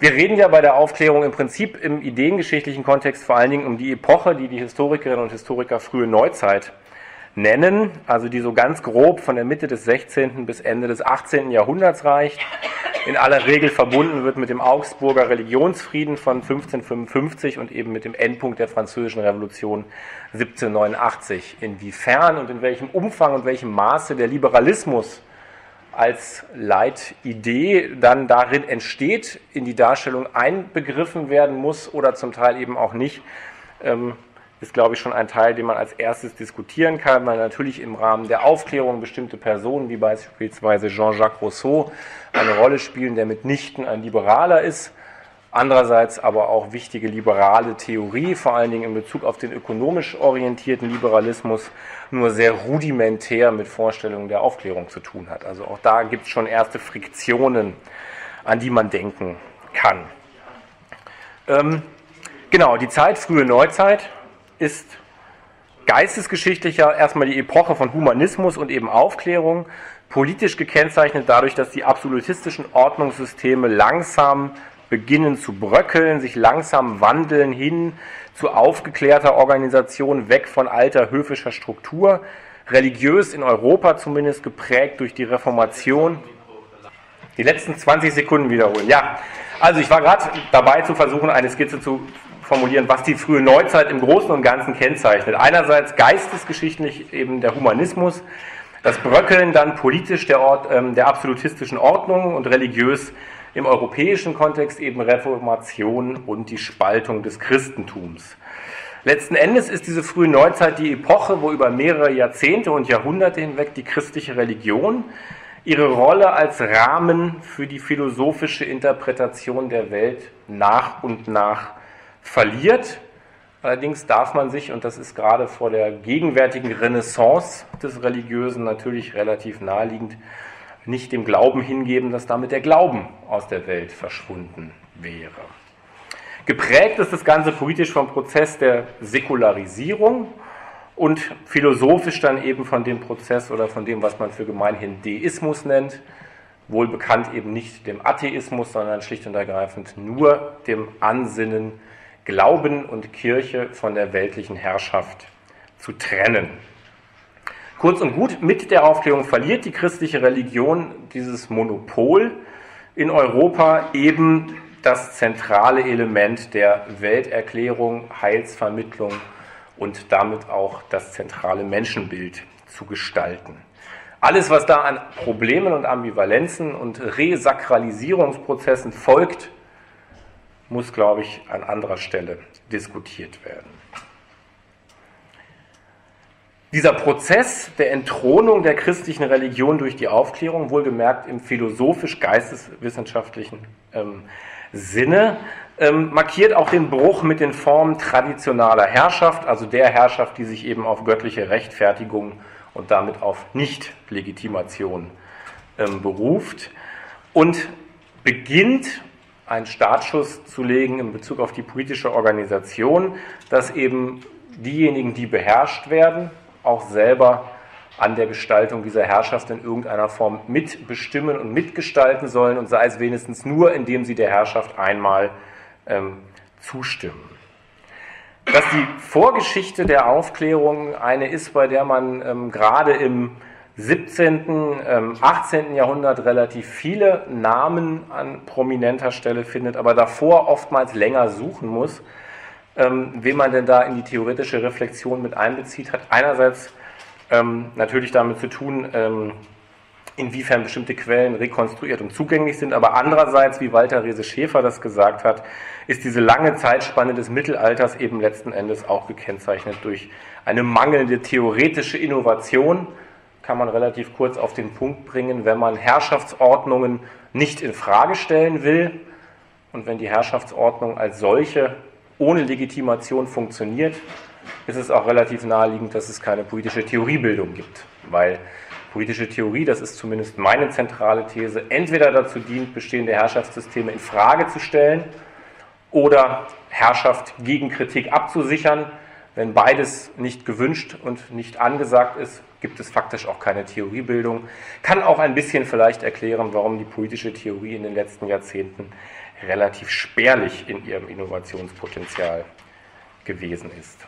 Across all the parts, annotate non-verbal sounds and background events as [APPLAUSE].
Wir reden ja bei der Aufklärung im Prinzip im ideengeschichtlichen Kontext vor allen Dingen um die Epoche, die die Historikerinnen und Historiker frühe Neuzeit nennen, also die so ganz grob von der Mitte des 16. bis Ende des 18. Jahrhunderts reicht, in aller Regel verbunden wird mit dem Augsburger Religionsfrieden von 1555 und eben mit dem Endpunkt der Französischen Revolution 1789. Inwiefern und in welchem Umfang und welchem Maße der Liberalismus als Leitidee dann darin entsteht, in die Darstellung einbegriffen werden muss oder zum Teil eben auch nicht, ähm, ist, glaube ich, schon ein Teil, den man als erstes diskutieren kann, weil natürlich im Rahmen der Aufklärung bestimmte Personen, wie beispielsweise Jean-Jacques Rousseau, eine Rolle spielen, der mitnichten ein Liberaler ist Andererseits aber auch wichtige liberale Theorie, vor allen Dingen in Bezug auf den ökonomisch orientierten Liberalismus, nur sehr rudimentär mit Vorstellungen der Aufklärung zu tun hat. Also auch da gibt es schon erste Friktionen, an die man denken kann. Ähm, genau, die Zeit, frühe Neuzeit, ist geistesgeschichtlicher erstmal die Epoche von Humanismus und eben Aufklärung, politisch gekennzeichnet dadurch, dass die absolutistischen Ordnungssysteme langsam beginnen zu bröckeln, sich langsam wandeln hin zu aufgeklärter Organisation, weg von alter höfischer Struktur, religiös in Europa zumindest geprägt durch die Reformation. Die letzten 20 Sekunden wiederholen. Ja, also ich war gerade dabei zu versuchen, eine Skizze zu formulieren, was die frühe Neuzeit im Großen und Ganzen kennzeichnet. Einerseits geistesgeschichtlich eben der Humanismus, das Bröckeln dann politisch der, Ort, ähm, der absolutistischen Ordnung und religiös im europäischen Kontext eben Reformation und die Spaltung des Christentums. Letzten Endes ist diese frühe Neuzeit die Epoche, wo über mehrere Jahrzehnte und Jahrhunderte hinweg die christliche Religion ihre Rolle als Rahmen für die philosophische Interpretation der Welt nach und nach verliert. Allerdings darf man sich, und das ist gerade vor der gegenwärtigen Renaissance des Religiösen natürlich relativ naheliegend, nicht dem Glauben hingeben, dass damit der Glauben aus der Welt verschwunden wäre. Geprägt ist das Ganze politisch vom Prozess der Säkularisierung und philosophisch dann eben von dem Prozess oder von dem, was man für gemeinhin Deismus nennt, wohl bekannt eben nicht dem Atheismus, sondern schlicht und ergreifend nur dem Ansinnen, Glauben und Kirche von der weltlichen Herrschaft zu trennen. Kurz und gut, mit der Aufklärung verliert die christliche Religion dieses Monopol in Europa eben das zentrale Element der Welterklärung, Heilsvermittlung und damit auch das zentrale Menschenbild zu gestalten. Alles, was da an Problemen und Ambivalenzen und Resakralisierungsprozessen folgt, muss, glaube ich, an anderer Stelle diskutiert werden. Dieser Prozess der Entthronung der christlichen Religion durch die Aufklärung, wohlgemerkt im philosophisch-geisteswissenschaftlichen ähm, Sinne, ähm, markiert auch den Bruch mit den Formen traditionaler Herrschaft, also der Herrschaft, die sich eben auf göttliche Rechtfertigung und damit auf Nichtlegitimation ähm, beruft und beginnt einen Startschuss zu legen in Bezug auf die politische Organisation, dass eben diejenigen, die beherrscht werden, auch selber an der Gestaltung dieser Herrschaft in irgendeiner Form mitbestimmen und mitgestalten sollen und sei es wenigstens nur, indem sie der Herrschaft einmal ähm, zustimmen. Dass die Vorgeschichte der Aufklärung eine ist, bei der man ähm, gerade im 17., ähm, 18. Jahrhundert relativ viele Namen an prominenter Stelle findet, aber davor oftmals länger suchen muss, ähm, wen man denn da in die theoretische Reflexion mit einbezieht, hat einerseits ähm, natürlich damit zu tun, ähm, inwiefern bestimmte Quellen rekonstruiert und zugänglich sind, aber andererseits, wie Walter Rese Schäfer das gesagt hat, ist diese lange Zeitspanne des Mittelalters eben letzten Endes auch gekennzeichnet durch eine mangelnde theoretische Innovation, kann man relativ kurz auf den Punkt bringen, wenn man Herrschaftsordnungen nicht in Frage stellen will. Und wenn die Herrschaftsordnung als solche ohne Legitimation funktioniert, ist es auch relativ naheliegend, dass es keine politische Theoriebildung gibt, weil politische Theorie, das ist zumindest meine zentrale These, entweder dazu dient, bestehende Herrschaftssysteme in Frage zu stellen oder Herrschaft gegen Kritik abzusichern. Wenn beides nicht gewünscht und nicht angesagt ist, gibt es faktisch auch keine Theoriebildung. Kann auch ein bisschen vielleicht erklären, warum die politische Theorie in den letzten Jahrzehnten relativ spärlich in ihrem Innovationspotenzial gewesen ist.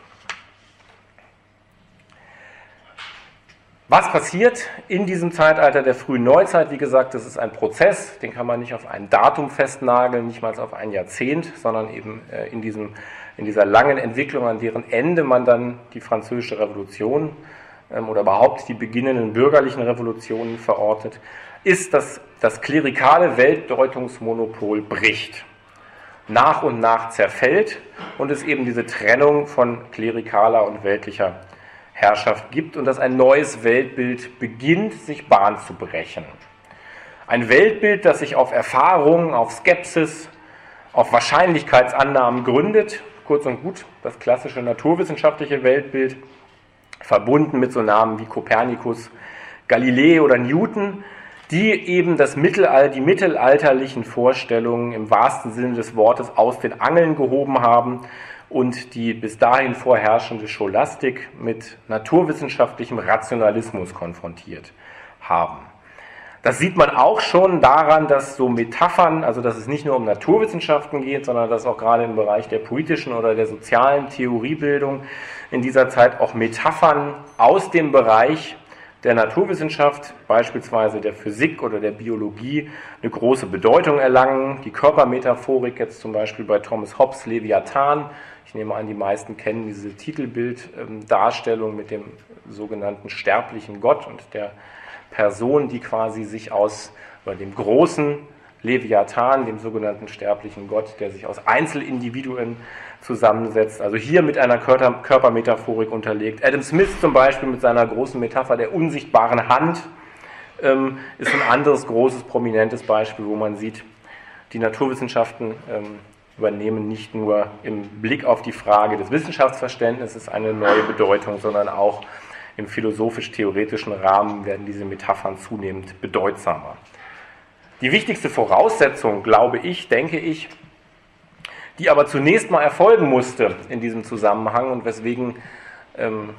Was passiert in diesem Zeitalter der frühen Neuzeit? Wie gesagt, das ist ein Prozess, den kann man nicht auf ein Datum festnageln, nicht mal auf ein Jahrzehnt, sondern eben äh, in, diesem, in dieser langen Entwicklung, an deren Ende man dann die Französische Revolution ähm, oder überhaupt die beginnenden bürgerlichen Revolutionen verortet, ist, dass das klerikale Weltdeutungsmonopol bricht, nach und nach zerfällt und es eben diese Trennung von klerikaler und weltlicher Herrschaft gibt und dass ein neues Weltbild beginnt, sich Bahn zu brechen. Ein Weltbild, das sich auf Erfahrungen, auf Skepsis, auf Wahrscheinlichkeitsannahmen gründet, kurz und gut das klassische naturwissenschaftliche Weltbild, verbunden mit so Namen wie Kopernikus, Galilei oder Newton, die eben das Mittelall, die mittelalterlichen Vorstellungen im wahrsten Sinne des Wortes aus den Angeln gehoben haben und die bis dahin vorherrschende Scholastik mit naturwissenschaftlichem Rationalismus konfrontiert haben. Das sieht man auch schon daran, dass so Metaphern, also dass es nicht nur um Naturwissenschaften geht, sondern dass auch gerade im Bereich der politischen oder der sozialen Theoriebildung in dieser Zeit auch Metaphern aus dem Bereich der Naturwissenschaft, beispielsweise der Physik oder der Biologie, eine große Bedeutung erlangen. Die Körpermetaphorik jetzt zum Beispiel bei Thomas Hobbes Leviathan. Ich nehme an, die meisten kennen diese Titelbilddarstellung mit dem sogenannten sterblichen Gott und der Person, die quasi sich aus oder dem großen Leviathan, dem sogenannten sterblichen Gott, der sich aus Einzelindividuen zusammensetzt. Also hier mit einer Körpermetaphorik unterlegt. Adam Smith zum Beispiel mit seiner großen Metapher der unsichtbaren Hand ähm, ist ein anderes großes, prominentes Beispiel, wo man sieht, die Naturwissenschaften ähm, übernehmen nicht nur im Blick auf die Frage des Wissenschaftsverständnisses eine neue Bedeutung, sondern auch im philosophisch-theoretischen Rahmen werden diese Metaphern zunehmend bedeutsamer. Die wichtigste Voraussetzung, glaube ich, denke ich, die aber zunächst mal erfolgen musste in diesem Zusammenhang und weswegen ähm,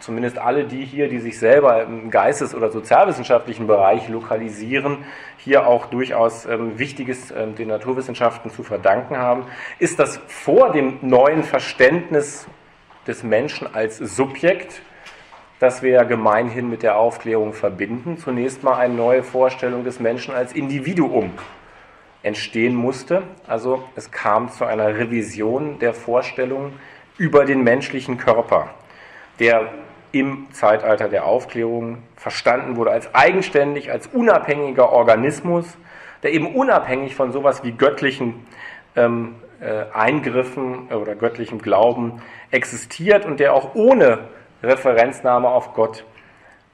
zumindest alle die hier, die sich selber im geistes- oder sozialwissenschaftlichen Bereich lokalisieren, hier auch durchaus ähm, Wichtiges ähm, den Naturwissenschaften zu verdanken haben, ist, dass vor dem neuen Verständnis des Menschen als Subjekt, das wir ja gemeinhin mit der Aufklärung verbinden, zunächst mal eine neue Vorstellung des Menschen als Individuum entstehen musste. Also es kam zu einer Revision der Vorstellung über den menschlichen Körper, der im Zeitalter der Aufklärung verstanden wurde als eigenständig, als unabhängiger Organismus, der eben unabhängig von sowas wie göttlichen ähm, äh, Eingriffen oder göttlichem Glauben existiert und der auch ohne Referenznahme auf Gott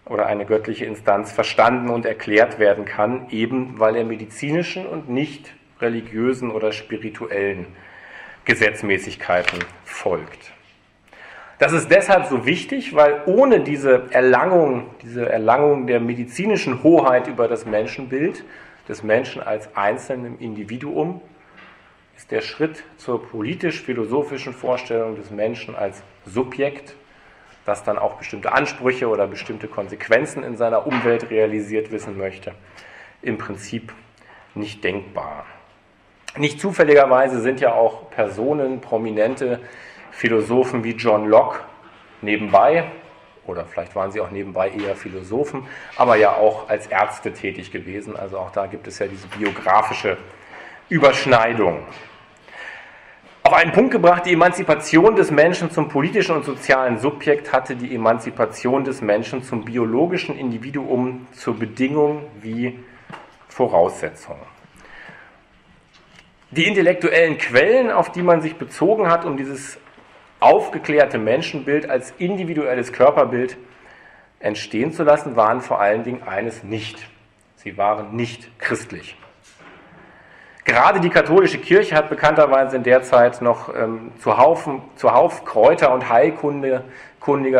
oder eine göttliche Instanz verstanden und erklärt werden kann, eben weil er medizinischen und nicht religiösen oder spirituellen Gesetzmäßigkeiten folgt. Das ist deshalb so wichtig, weil ohne diese Erlangung, diese Erlangung der medizinischen Hoheit über das Menschenbild, des Menschen als einzelnem Individuum, ist der Schritt zur politisch-philosophischen Vorstellung des Menschen als Subjekt das dann auch bestimmte Ansprüche oder bestimmte Konsequenzen in seiner Umwelt realisiert wissen möchte, im Prinzip nicht denkbar. Nicht zufälligerweise sind ja auch Personen, prominente Philosophen wie John Locke nebenbei, oder vielleicht waren sie auch nebenbei eher Philosophen, aber ja auch als Ärzte tätig gewesen. Also auch da gibt es ja diese biografische Überschneidung auf einen Punkt gebracht, die Emanzipation des Menschen zum politischen und sozialen Subjekt hatte die Emanzipation des Menschen zum biologischen Individuum zur Bedingung wie Voraussetzung. Die intellektuellen Quellen, auf die man sich bezogen hat, um dieses aufgeklärte Menschenbild als individuelles Körperbild entstehen zu lassen, waren vor allen Dingen eines nicht. Sie waren nicht christlich. Gerade die katholische Kirche hat bekannterweise in der Zeit noch ähm, zuhauf, zuhauf Kräuter und Heilkundige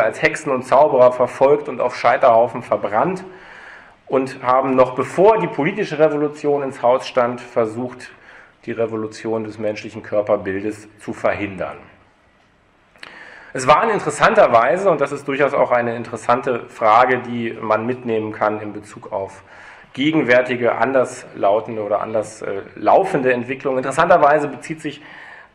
als Hexen und Zauberer verfolgt und auf Scheiterhaufen verbrannt und haben noch bevor die politische Revolution ins Haus stand, versucht, die Revolution des menschlichen Körperbildes zu verhindern. Es waren interessanterweise, und das ist durchaus auch eine interessante Frage, die man mitnehmen kann in Bezug auf gegenwärtige, anders lautende oder anders äh, laufende Entwicklung. Interessanterweise bezieht sich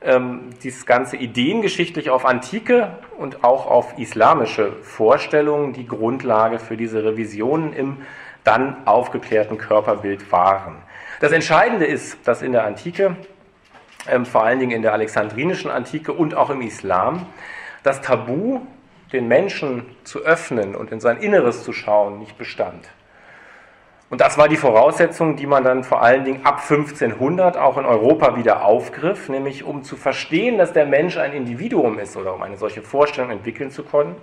ähm, dieses ganze ideengeschichtlich auf antike und auch auf islamische Vorstellungen, die Grundlage für diese Revisionen im dann aufgeklärten Körperbild waren. Das Entscheidende ist, dass in der Antike, ähm, vor allen Dingen in der alexandrinischen Antike und auch im Islam, das Tabu, den Menschen zu öffnen und in sein Inneres zu schauen, nicht bestand. Und das war die Voraussetzung, die man dann vor allen Dingen ab 1500 auch in Europa wieder aufgriff, nämlich um zu verstehen, dass der Mensch ein Individuum ist oder um eine solche Vorstellung entwickeln zu können,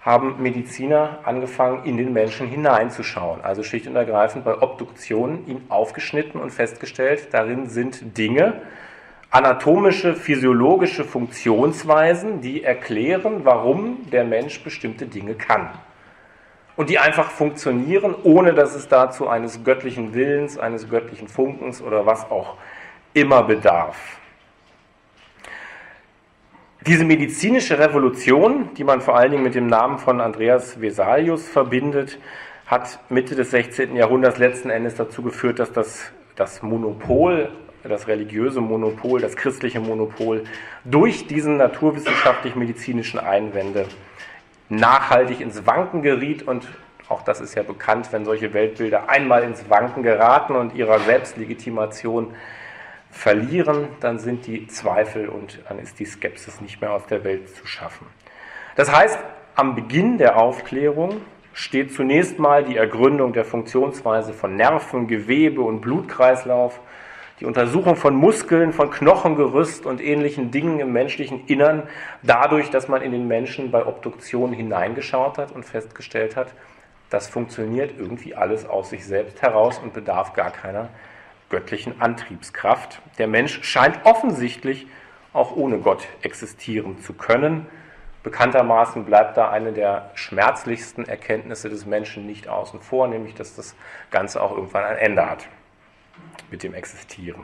haben Mediziner angefangen, in den Menschen hineinzuschauen. Also schlicht und ergreifend bei Obduktionen ihn aufgeschnitten und festgestellt, darin sind Dinge, anatomische, physiologische Funktionsweisen, die erklären, warum der Mensch bestimmte Dinge kann und die einfach funktionieren, ohne dass es dazu eines göttlichen Willens, eines göttlichen Funkens oder was auch immer bedarf. Diese medizinische Revolution, die man vor allen Dingen mit dem Namen von Andreas Vesalius verbindet, hat Mitte des 16. Jahrhunderts letzten Endes dazu geführt, dass das, das Monopol, das religiöse Monopol, das christliche Monopol durch diesen naturwissenschaftlich-medizinischen Einwände nachhaltig ins Wanken geriet und auch das ist ja bekannt, wenn solche Weltbilder einmal ins Wanken geraten und ihrer Selbstlegitimation verlieren, dann sind die Zweifel und dann ist die Skepsis nicht mehr aus der Welt zu schaffen. Das heißt, am Beginn der Aufklärung steht zunächst mal die Ergründung der Funktionsweise von Nerven, Gewebe und Blutkreislauf die Untersuchung von Muskeln, von Knochengerüst und ähnlichen Dingen im menschlichen Innern, dadurch, dass man in den Menschen bei Obduktionen hineingeschaut hat und festgestellt hat, das funktioniert irgendwie alles aus sich selbst heraus und bedarf gar keiner göttlichen Antriebskraft. Der Mensch scheint offensichtlich auch ohne Gott existieren zu können. Bekanntermaßen bleibt da eine der schmerzlichsten Erkenntnisse des Menschen nicht außen vor, nämlich dass das Ganze auch irgendwann ein Ende hat mit dem Existieren.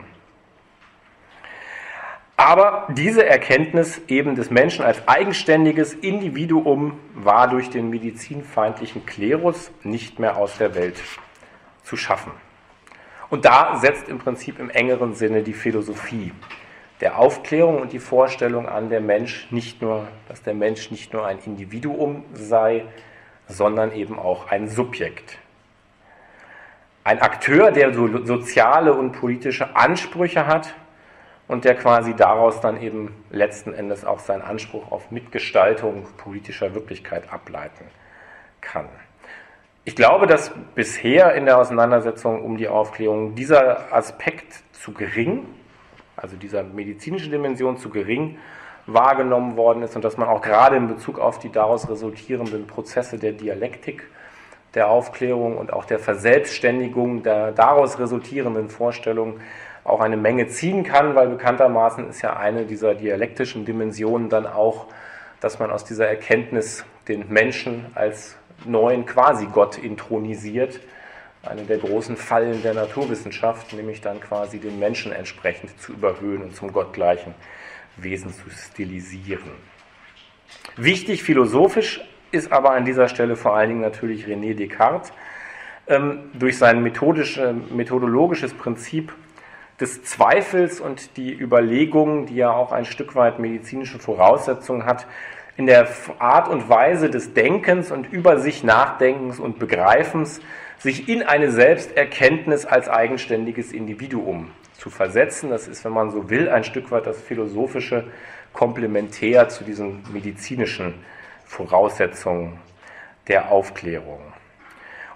Aber diese Erkenntnis eben des Menschen als eigenständiges Individuum war durch den medizinfeindlichen Klerus nicht mehr aus der Welt zu schaffen. Und da setzt im Prinzip im engeren Sinne die Philosophie der Aufklärung und die Vorstellung an, der Mensch nicht nur, dass der Mensch nicht nur ein Individuum sei, sondern eben auch ein Subjekt ein Akteur, der so soziale und politische Ansprüche hat und der quasi daraus dann eben letzten Endes auch seinen Anspruch auf Mitgestaltung politischer Wirklichkeit ableiten kann. Ich glaube, dass bisher in der Auseinandersetzung um die Aufklärung dieser Aspekt zu gering, also dieser medizinische Dimension zu gering wahrgenommen worden ist und dass man auch gerade in Bezug auf die daraus resultierenden Prozesse der Dialektik der Aufklärung und auch der Verselbstständigung der daraus resultierenden Vorstellungen auch eine Menge ziehen kann, weil bekanntermaßen ist ja eine dieser dialektischen Dimensionen dann auch, dass man aus dieser Erkenntnis den Menschen als neuen Quasi-Gott intronisiert. Eine der großen Fallen der Naturwissenschaft, nämlich dann quasi den Menschen entsprechend zu überhöhen und zum gottgleichen Wesen zu stilisieren. Wichtig philosophisch ist aber an dieser Stelle vor allen Dingen natürlich René Descartes ähm, durch sein methodologisches Prinzip des Zweifels und die Überlegung, die ja auch ein Stück weit medizinische Voraussetzungen hat, in der Art und Weise des Denkens und über sich Nachdenkens und Begreifens, sich in eine Selbsterkenntnis als eigenständiges Individuum zu versetzen. Das ist, wenn man so will, ein Stück weit das philosophische Komplementär zu diesem medizinischen Voraussetzung der Aufklärung.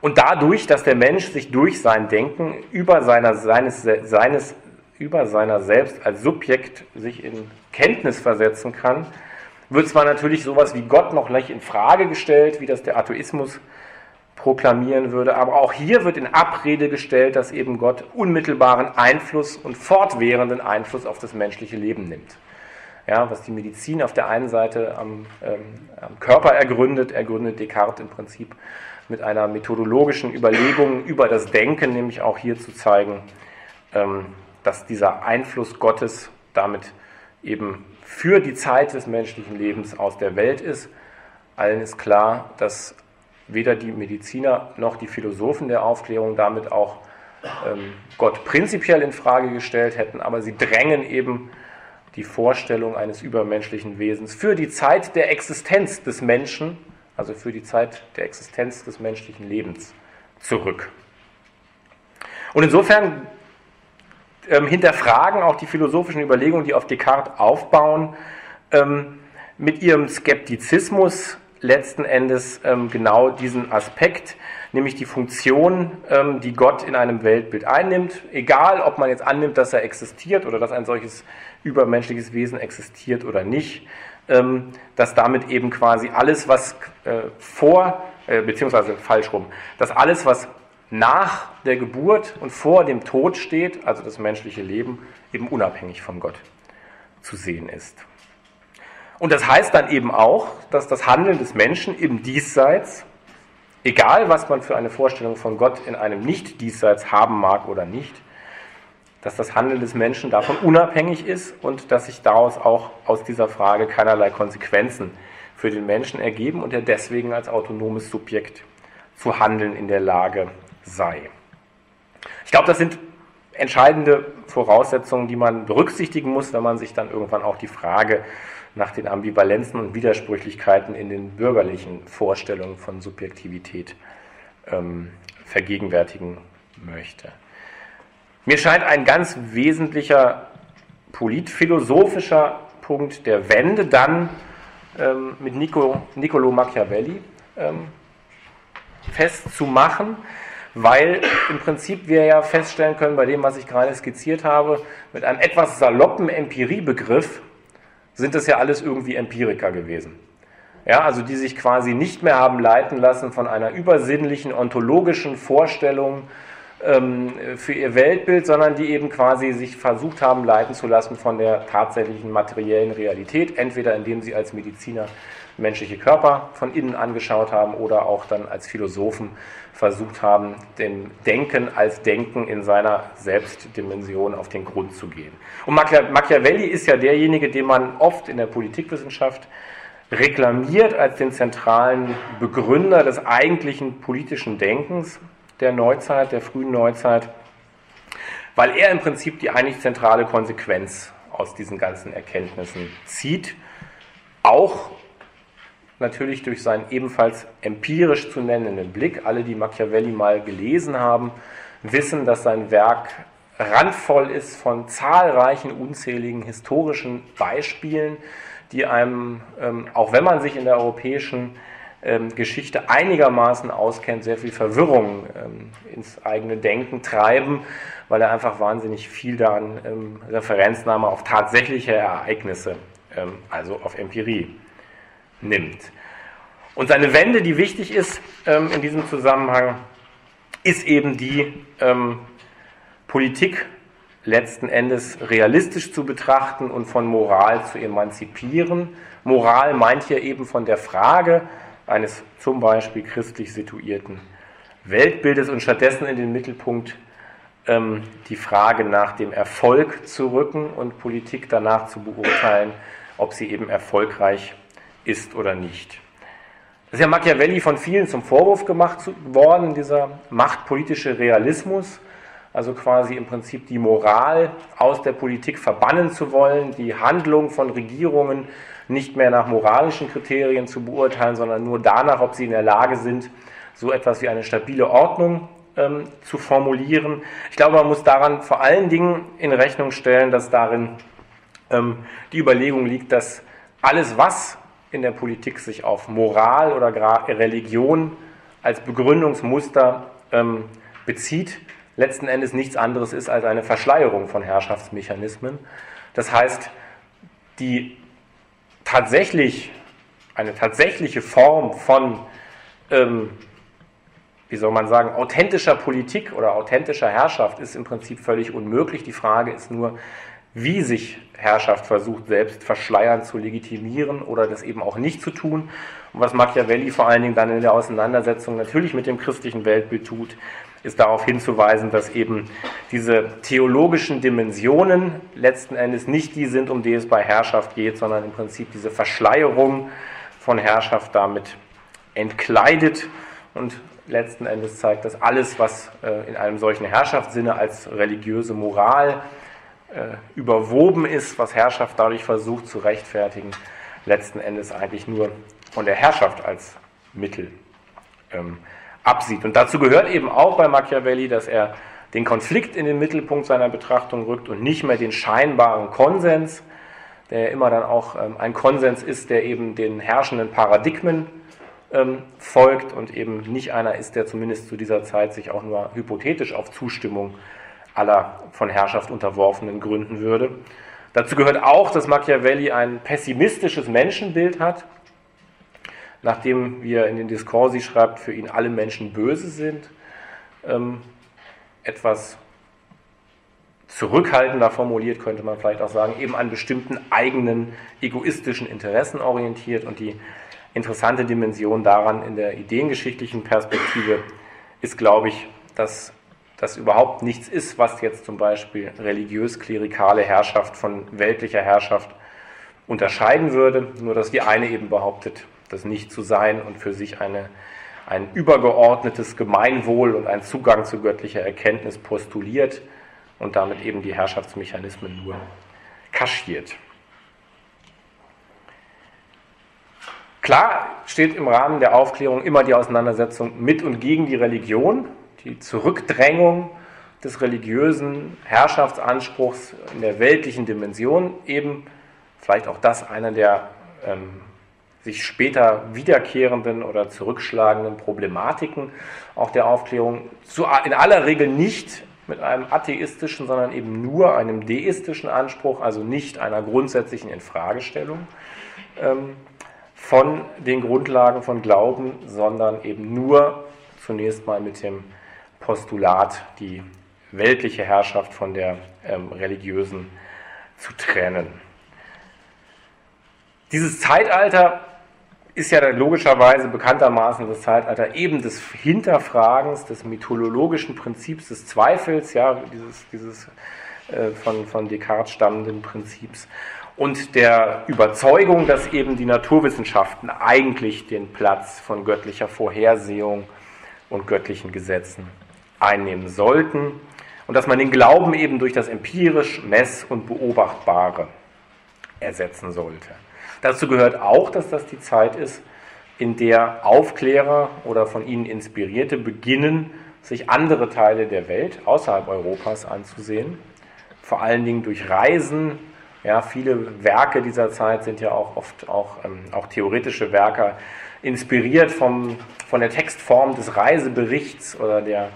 Und dadurch, dass der Mensch sich durch sein Denken über seiner, seines, seines, über seiner selbst als Subjekt sich in Kenntnis versetzen kann, wird zwar natürlich sowas wie Gott noch gleich in Frage gestellt, wie das der Atheismus proklamieren würde, aber auch hier wird in Abrede gestellt, dass eben Gott unmittelbaren Einfluss und fortwährenden Einfluss auf das menschliche Leben nimmt ja, was die Medizin auf der einen Seite am, ähm, am Körper ergründet, ergründet Descartes im Prinzip mit einer methodologischen Überlegung über das Denken, nämlich auch hier zu zeigen, ähm, dass dieser Einfluss Gottes damit eben für die Zeit des menschlichen Lebens aus der Welt ist. Allen ist klar, dass weder die Mediziner noch die Philosophen der Aufklärung damit auch ähm, Gott prinzipiell in Frage gestellt hätten, aber sie drängen eben die Vorstellung eines übermenschlichen Wesens für die Zeit der Existenz des Menschen, also für die Zeit der Existenz des menschlichen Lebens zurück. Und insofern ähm, hinterfragen auch die philosophischen Überlegungen, die auf Descartes aufbauen, ähm, mit ihrem Skeptizismus letzten Endes ähm, genau diesen Aspekt, nämlich die Funktion, ähm, die Gott in einem Weltbild einnimmt, egal ob man jetzt annimmt, dass er existiert oder dass ein solches übermenschliches Wesen existiert oder nicht, ähm, dass damit eben quasi alles, was äh, vor, äh, beziehungsweise falsch rum, dass alles, was nach der Geburt und vor dem Tod steht, also das menschliche Leben, eben unabhängig von Gott zu sehen ist. Und das heißt dann eben auch, dass das Handeln des Menschen im Diesseits, egal was man für eine Vorstellung von Gott in einem Nicht-Diesseits haben mag oder nicht, dass das Handeln des Menschen davon unabhängig ist und dass sich daraus auch aus dieser Frage keinerlei Konsequenzen für den Menschen ergeben und er deswegen als autonomes Subjekt zu handeln in der Lage sei. Ich glaube, das sind entscheidende Voraussetzungen, die man berücksichtigen muss, wenn man sich dann irgendwann auch die Frage nach den Ambivalenzen und Widersprüchlichkeiten in den bürgerlichen Vorstellungen von Subjektivität ähm, vergegenwärtigen möchte. Mir scheint ein ganz wesentlicher politphilosophischer Punkt der Wende dann ähm, mit Nico, Niccolo Machiavelli ähm, festzumachen, weil im Prinzip wir ja feststellen können, bei dem, was ich gerade skizziert habe, mit einem etwas saloppen Empiriebegriff sind das ja alles irgendwie Empiriker gewesen. Ja, also die sich quasi nicht mehr haben leiten lassen von einer übersinnlichen ontologischen Vorstellung ähm, für ihr Weltbild, sondern die eben quasi sich versucht haben leiten zu lassen von der tatsächlichen materiellen Realität, entweder indem sie als Mediziner menschliche Körper von innen angeschaut haben oder auch dann als Philosophen versucht haben, dem Denken als Denken in seiner Selbstdimension auf den Grund zu gehen. Und Machiavelli ist ja derjenige, den man oft in der Politikwissenschaft reklamiert als den zentralen Begründer des eigentlichen politischen Denkens der Neuzeit, der frühen Neuzeit, weil er im Prinzip die eigentlich zentrale Konsequenz aus diesen ganzen Erkenntnissen zieht, auch natürlich durch seinen ebenfalls empirisch zu nennenden Blick. Alle, die Machiavelli mal gelesen haben, wissen, dass sein Werk randvoll ist von zahlreichen unzähligen historischen Beispielen, die einem, ähm, auch wenn man sich in der europäischen ähm, Geschichte einigermaßen auskennt, sehr viel Verwirrung ähm, ins eigene Denken treiben, weil er einfach wahnsinnig viel daran Referenznahme auf tatsächliche Ereignisse, also auf Empirie nimmt. Und seine Wende, die wichtig ist ähm, in diesem Zusammenhang, ist eben die ähm, Politik letzten Endes realistisch zu betrachten und von Moral zu emanzipieren. Moral meint hier eben von der Frage eines zum Beispiel christlich situierten Weltbildes und stattdessen in den Mittelpunkt ähm, die Frage nach dem Erfolg zu rücken und Politik danach zu beurteilen, ob sie eben erfolgreich ist oder nicht. Das ist ja Machiavelli von vielen zum Vorwurf gemacht worden, dieser machtpolitische Realismus, also quasi im Prinzip die Moral aus der Politik verbannen zu wollen, die Handlung von Regierungen nicht mehr nach moralischen Kriterien zu beurteilen, sondern nur danach, ob sie in der Lage sind, so etwas wie eine stabile Ordnung ähm, zu formulieren. Ich glaube, man muss daran vor allen Dingen in Rechnung stellen, dass darin ähm, die Überlegung liegt, dass alles, was in der Politik sich auf Moral oder Religion als Begründungsmuster ähm, bezieht, letzten Endes nichts anderes ist als eine Verschleierung von Herrschaftsmechanismen. Das heißt, die tatsächlich, eine tatsächliche Form von, ähm, wie soll man sagen, authentischer Politik oder authentischer Herrschaft ist im Prinzip völlig unmöglich. Die Frage ist nur, wie sich Herrschaft versucht, selbst verschleiern zu legitimieren oder das eben auch nicht zu tun. Und was Machiavelli vor allen Dingen dann in der Auseinandersetzung natürlich mit dem christlichen Weltbild tut, ist darauf hinzuweisen, dass eben diese theologischen Dimensionen letzten Endes nicht die sind, um die es bei Herrschaft geht, sondern im Prinzip diese Verschleierung von Herrschaft damit entkleidet und letzten Endes zeigt, dass alles, was äh, in einem solchen Herrschaftssinne als religiöse Moral äh, überwoben ist, was Herrschaft dadurch versucht zu rechtfertigen, letzten Endes eigentlich nur von der Herrschaft als Mittel ähm, absieht. Und dazu gehört eben auch bei Machiavelli, dass er den Konflikt in den Mittelpunkt seiner Betrachtung rückt und nicht mehr den scheinbaren Konsens, der immer dann auch ähm, ein Konsens ist, der eben den herrschenden Paradigmen ähm, folgt und eben nicht einer ist, der zumindest zu dieser Zeit sich auch nur hypothetisch auf Zustimmung aller von Herrschaft unterworfenen gründen würde. Dazu gehört auch, dass Machiavelli ein pessimistisches Menschenbild hat, nachdem, wie er in den Discorsi schreibt, für ihn alle Menschen böse sind. Ähm, etwas zurückhaltender formuliert könnte man vielleicht auch sagen, eben an bestimmten eigenen egoistischen Interessen orientiert und die interessante Dimension daran in der ideengeschichtlichen Perspektive ist, glaube ich, dass das überhaupt nichts ist, was jetzt zum Beispiel religiös-klerikale Herrschaft von weltlicher Herrschaft unterscheiden würde, nur dass die eine eben behauptet, das nicht zu sein und für sich eine, ein übergeordnetes Gemeinwohl und ein Zugang zu göttlicher Erkenntnis postuliert und damit eben die Herrschaftsmechanismen nur kaschiert. Klar steht im Rahmen der Aufklärung immer die Auseinandersetzung mit und gegen die Religion, die Zurückdrängung des religiösen Herrschaftsanspruchs in der weltlichen Dimension, eben vielleicht auch das einer der ähm, sich später wiederkehrenden oder zurückschlagenden Problematiken auch der Aufklärung, zu, in aller Regel nicht mit einem atheistischen, sondern eben nur einem deistischen Anspruch, also nicht einer grundsätzlichen Infragestellung. Ähm, von den Grundlagen von Glauben, sondern eben nur zunächst mal mit dem Postulat, die weltliche Herrschaft von der ähm, religiösen zu trennen. Dieses Zeitalter ist ja logischerweise bekanntermaßen das Zeitalter eben des Hinterfragens, des methodologischen Prinzips des Zweifels, ja, dieses, dieses äh, von, von Descartes stammenden Prinzips und der Überzeugung, dass eben die Naturwissenschaften eigentlich den Platz von göttlicher Vorhersehung und göttlichen Gesetzen einnehmen sollten und dass man den Glauben eben durch das empirisch Mess- und Beobachtbare ersetzen sollte. Dazu gehört auch, dass das die Zeit ist, in der Aufklärer oder von ihnen Inspirierte beginnen, sich andere Teile der Welt außerhalb Europas anzusehen, vor allen Dingen durch Reisen ja, viele Werke dieser Zeit sind ja auch oft auch, ähm, auch theoretische Werke, inspiriert vom, von der Textform des Reiseberichts oder der,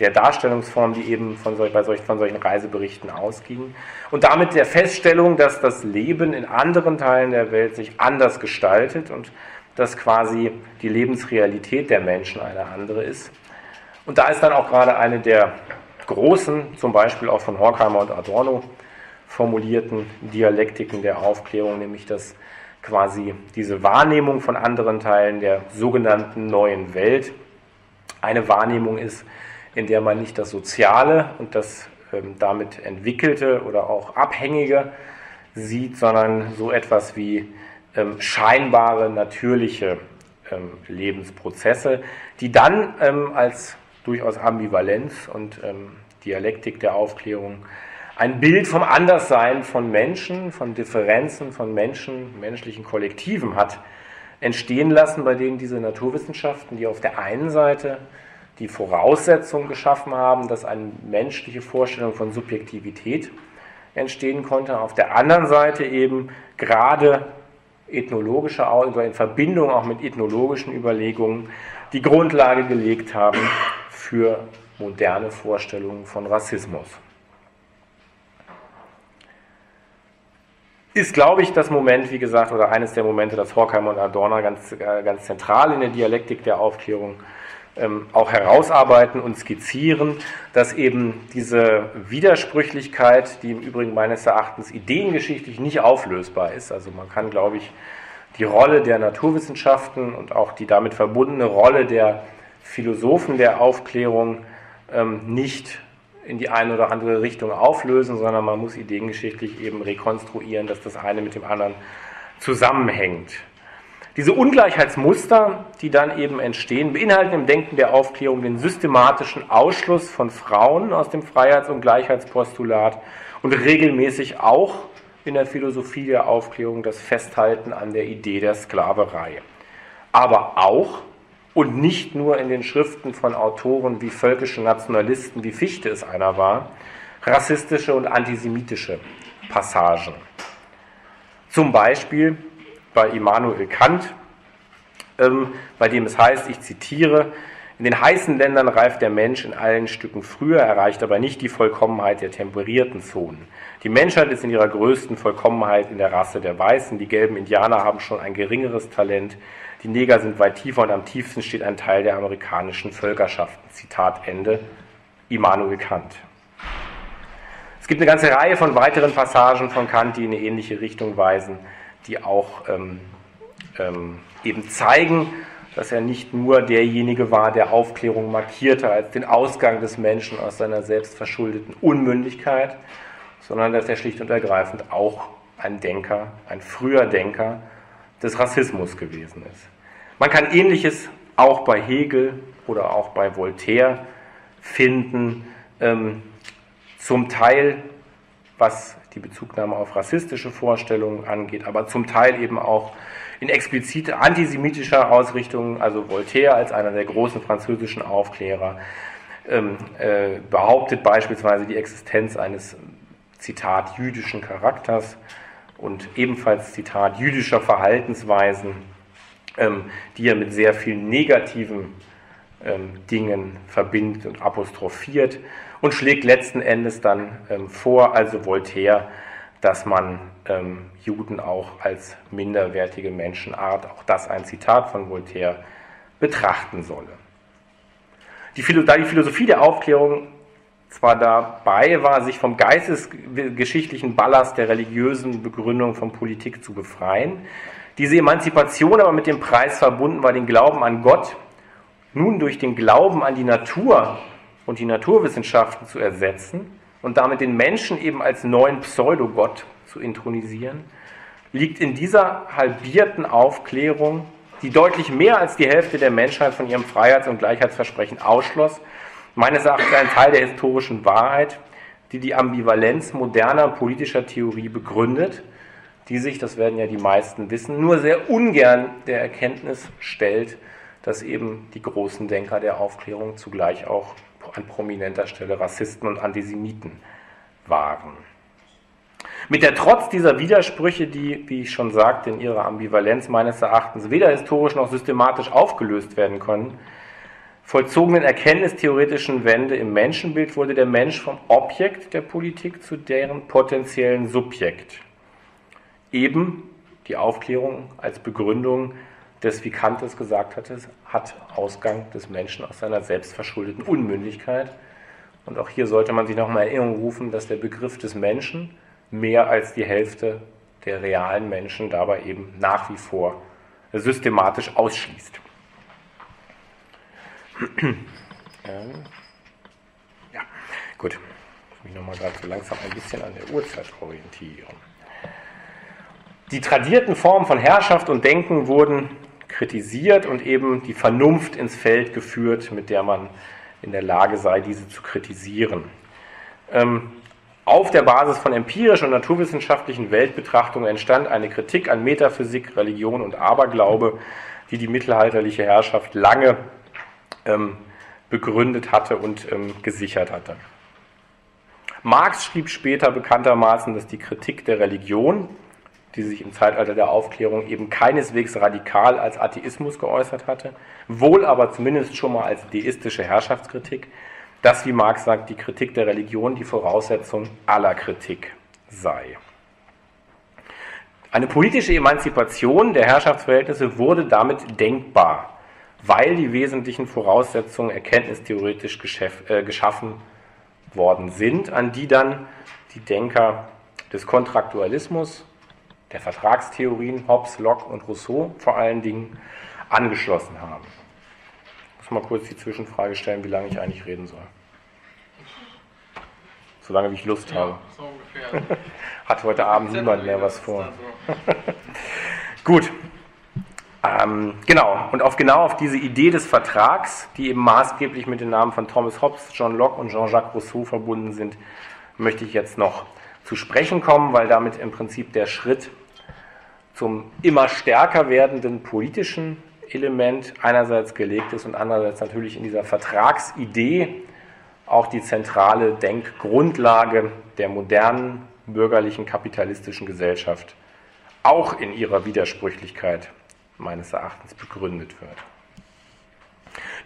der Darstellungsform, die eben von, solch, solch, von solchen Reiseberichten ausging. Und damit der Feststellung, dass das Leben in anderen Teilen der Welt sich anders gestaltet und dass quasi die Lebensrealität der Menschen eine andere ist. Und da ist dann auch gerade eine der großen, zum Beispiel auch von Horkheimer und Adorno, formulierten Dialektiken der Aufklärung, nämlich dass quasi diese Wahrnehmung von anderen Teilen der sogenannten neuen Welt eine Wahrnehmung ist, in der man nicht das Soziale und das ähm, damit entwickelte oder auch Abhängige sieht, sondern so etwas wie ähm, scheinbare, natürliche ähm, Lebensprozesse, die dann ähm, als durchaus Ambivalenz und ähm, Dialektik der Aufklärung ein Bild vom Anderssein von Menschen, von Differenzen von Menschen, menschlichen Kollektiven hat entstehen lassen, bei denen diese Naturwissenschaften, die auf der einen Seite die Voraussetzung geschaffen haben, dass eine menschliche Vorstellung von Subjektivität entstehen konnte, auf der anderen Seite eben gerade ethnologische, in Verbindung auch mit ethnologischen Überlegungen, die Grundlage gelegt haben für moderne Vorstellungen von Rassismus. ist, glaube ich, das Moment, wie gesagt, oder eines der Momente, das Horkheimer und Adorno ganz, äh, ganz zentral in der Dialektik der Aufklärung ähm, auch herausarbeiten und skizzieren, dass eben diese Widersprüchlichkeit, die im Übrigen meines Erachtens ideengeschichtlich nicht auflösbar ist, also man kann, glaube ich, die Rolle der Naturwissenschaften und auch die damit verbundene Rolle der Philosophen der Aufklärung ähm, nicht in die eine oder andere Richtung auflösen, sondern man muss ideengeschichtlich eben rekonstruieren, dass das eine mit dem anderen zusammenhängt. Diese Ungleichheitsmuster, die dann eben entstehen, beinhalten im Denken der Aufklärung den systematischen Ausschluss von Frauen aus dem Freiheits- und Gleichheitspostulat und regelmäßig auch in der Philosophie der Aufklärung das Festhalten an der Idee der Sklaverei. Aber auch und nicht nur in den Schriften von Autoren wie völkische Nationalisten, wie Fichte es einer war, rassistische und antisemitische Passagen. Zum Beispiel bei Immanuel Kant, ähm, bei dem es heißt, ich zitiere, in den heißen Ländern reift der Mensch in allen Stücken früher, erreicht aber nicht die Vollkommenheit der temperierten Zonen. Die Menschheit ist in ihrer größten Vollkommenheit in der Rasse der Weißen. Die gelben Indianer haben schon ein geringeres Talent. Die Neger sind weit tiefer und am tiefsten steht ein Teil der amerikanischen Völkerschaften. Zitat Ende. Immanuel Kant. Es gibt eine ganze Reihe von weiteren Passagen von Kant, die in eine ähnliche Richtung weisen die auch ähm, ähm, eben zeigen, dass er nicht nur derjenige war, der Aufklärung markierte als den Ausgang des Menschen aus seiner selbstverschuldeten Unmündigkeit, sondern dass er schlicht und ergreifend auch ein Denker, ein früher Denker des Rassismus gewesen ist. Man kann ähnliches auch bei Hegel oder auch bei Voltaire finden, ähm, zum Teil was die Bezugnahme auf rassistische Vorstellungen angeht, aber zum Teil eben auch in explizite antisemitischer Ausrichtung, also Voltaire als einer der großen französischen Aufklärer ähm, äh, behauptet beispielsweise die Existenz eines Zitat jüdischen Charakters und ebenfalls Zitat jüdischer Verhaltensweisen, ähm, die er mit sehr vielen negativen ähm, Dingen verbindet und apostrophiert und schlägt letzten Endes dann ähm, vor, also Voltaire, dass man ähm, Juden auch als minderwertige Menschenart, auch das ein Zitat von Voltaire, betrachten solle. Die, da die Philosophie der Aufklärung zwar dabei war, sich vom geistesgeschichtlichen Ballast der religiösen Begründung von Politik zu befreien, diese Emanzipation aber mit dem Preis verbunden war, den Glauben an Gott nun durch den Glauben an die Natur und die Naturwissenschaften zu ersetzen und damit den Menschen eben als neuen Pseudogott zu intronisieren, liegt in dieser halbierten Aufklärung, die deutlich mehr als die Hälfte der Menschheit von ihrem Freiheits- und Gleichheitsversprechen ausschloss, meines Erachtens ein Teil der historischen Wahrheit, die die Ambivalenz moderner politischer Theorie begründet, die sich, das werden ja die meisten wissen, nur sehr ungern der Erkenntnis stellt, dass eben die großen Denker der Aufklärung zugleich auch an prominenter Stelle Rassisten und Antisemiten waren. Mit der Trotz dieser Widersprüche, die, wie ich schon sagte, in ihrer Ambivalenz meines Erachtens weder historisch noch systematisch aufgelöst werden können, vollzogenen erkenntnistheoretischen Wende im Menschenbild wurde der Mensch vom Objekt der Politik zu deren potenziellen Subjekt. Eben die Aufklärung als Begründung des, wie Kant es gesagt hatte, hat Ausgang des Menschen aus seiner selbstverschuldeten Unmündigkeit. Und auch hier sollte man sich nochmal in Erinnerung rufen, dass der Begriff des Menschen mehr als die Hälfte der realen Menschen dabei eben nach wie vor systematisch ausschließt. Ja, gut. Ich mich nochmal gerade so langsam ein bisschen an der Uhrzeit orientieren. Die tradierten Formen von Herrschaft und Denken wurden kritisiert und eben die Vernunft ins Feld geführt, mit der man in der Lage sei, diese zu kritisieren. Ähm, auf der Basis von empirischen und naturwissenschaftlichen Weltbetrachtungen entstand eine Kritik an Metaphysik, Religion und Aberglaube, die die mittelalterliche Herrschaft lange ähm, begründet hatte und ähm, gesichert hatte. Marx schrieb später bekanntermaßen, dass die Kritik der Religion die sich im Zeitalter der Aufklärung eben keineswegs radikal als Atheismus geäußert hatte, wohl aber zumindest schon mal als deistische Herrschaftskritik, dass, wie Marx sagt, die Kritik der Religion die Voraussetzung aller Kritik sei. Eine politische Emanzipation der Herrschaftsverhältnisse wurde damit denkbar, weil die wesentlichen Voraussetzungen erkenntnistheoretisch äh, geschaffen worden sind, an die dann die Denker des Kontraktualismus der Vertragstheorien Hobbes, Locke und Rousseau vor allen Dingen angeschlossen haben. Ich muss mal kurz die Zwischenfrage stellen, wie lange ich eigentlich reden soll. Solange wie ich Lust ja, habe. So ungefähr. [LAUGHS] Hat heute Abend niemand mehr was vor. [LAUGHS] Gut. Ähm, genau, und auf genau auf diese Idee des Vertrags, die eben maßgeblich mit den Namen von Thomas Hobbes, John Locke und Jean-Jacques Rousseau verbunden sind, möchte ich jetzt noch zu sprechen kommen, weil damit im Prinzip der Schritt zum immer stärker werdenden politischen Element einerseits gelegt ist und andererseits natürlich in dieser Vertragsidee auch die zentrale Denkgrundlage der modernen bürgerlichen kapitalistischen Gesellschaft auch in ihrer Widersprüchlichkeit meines Erachtens begründet wird.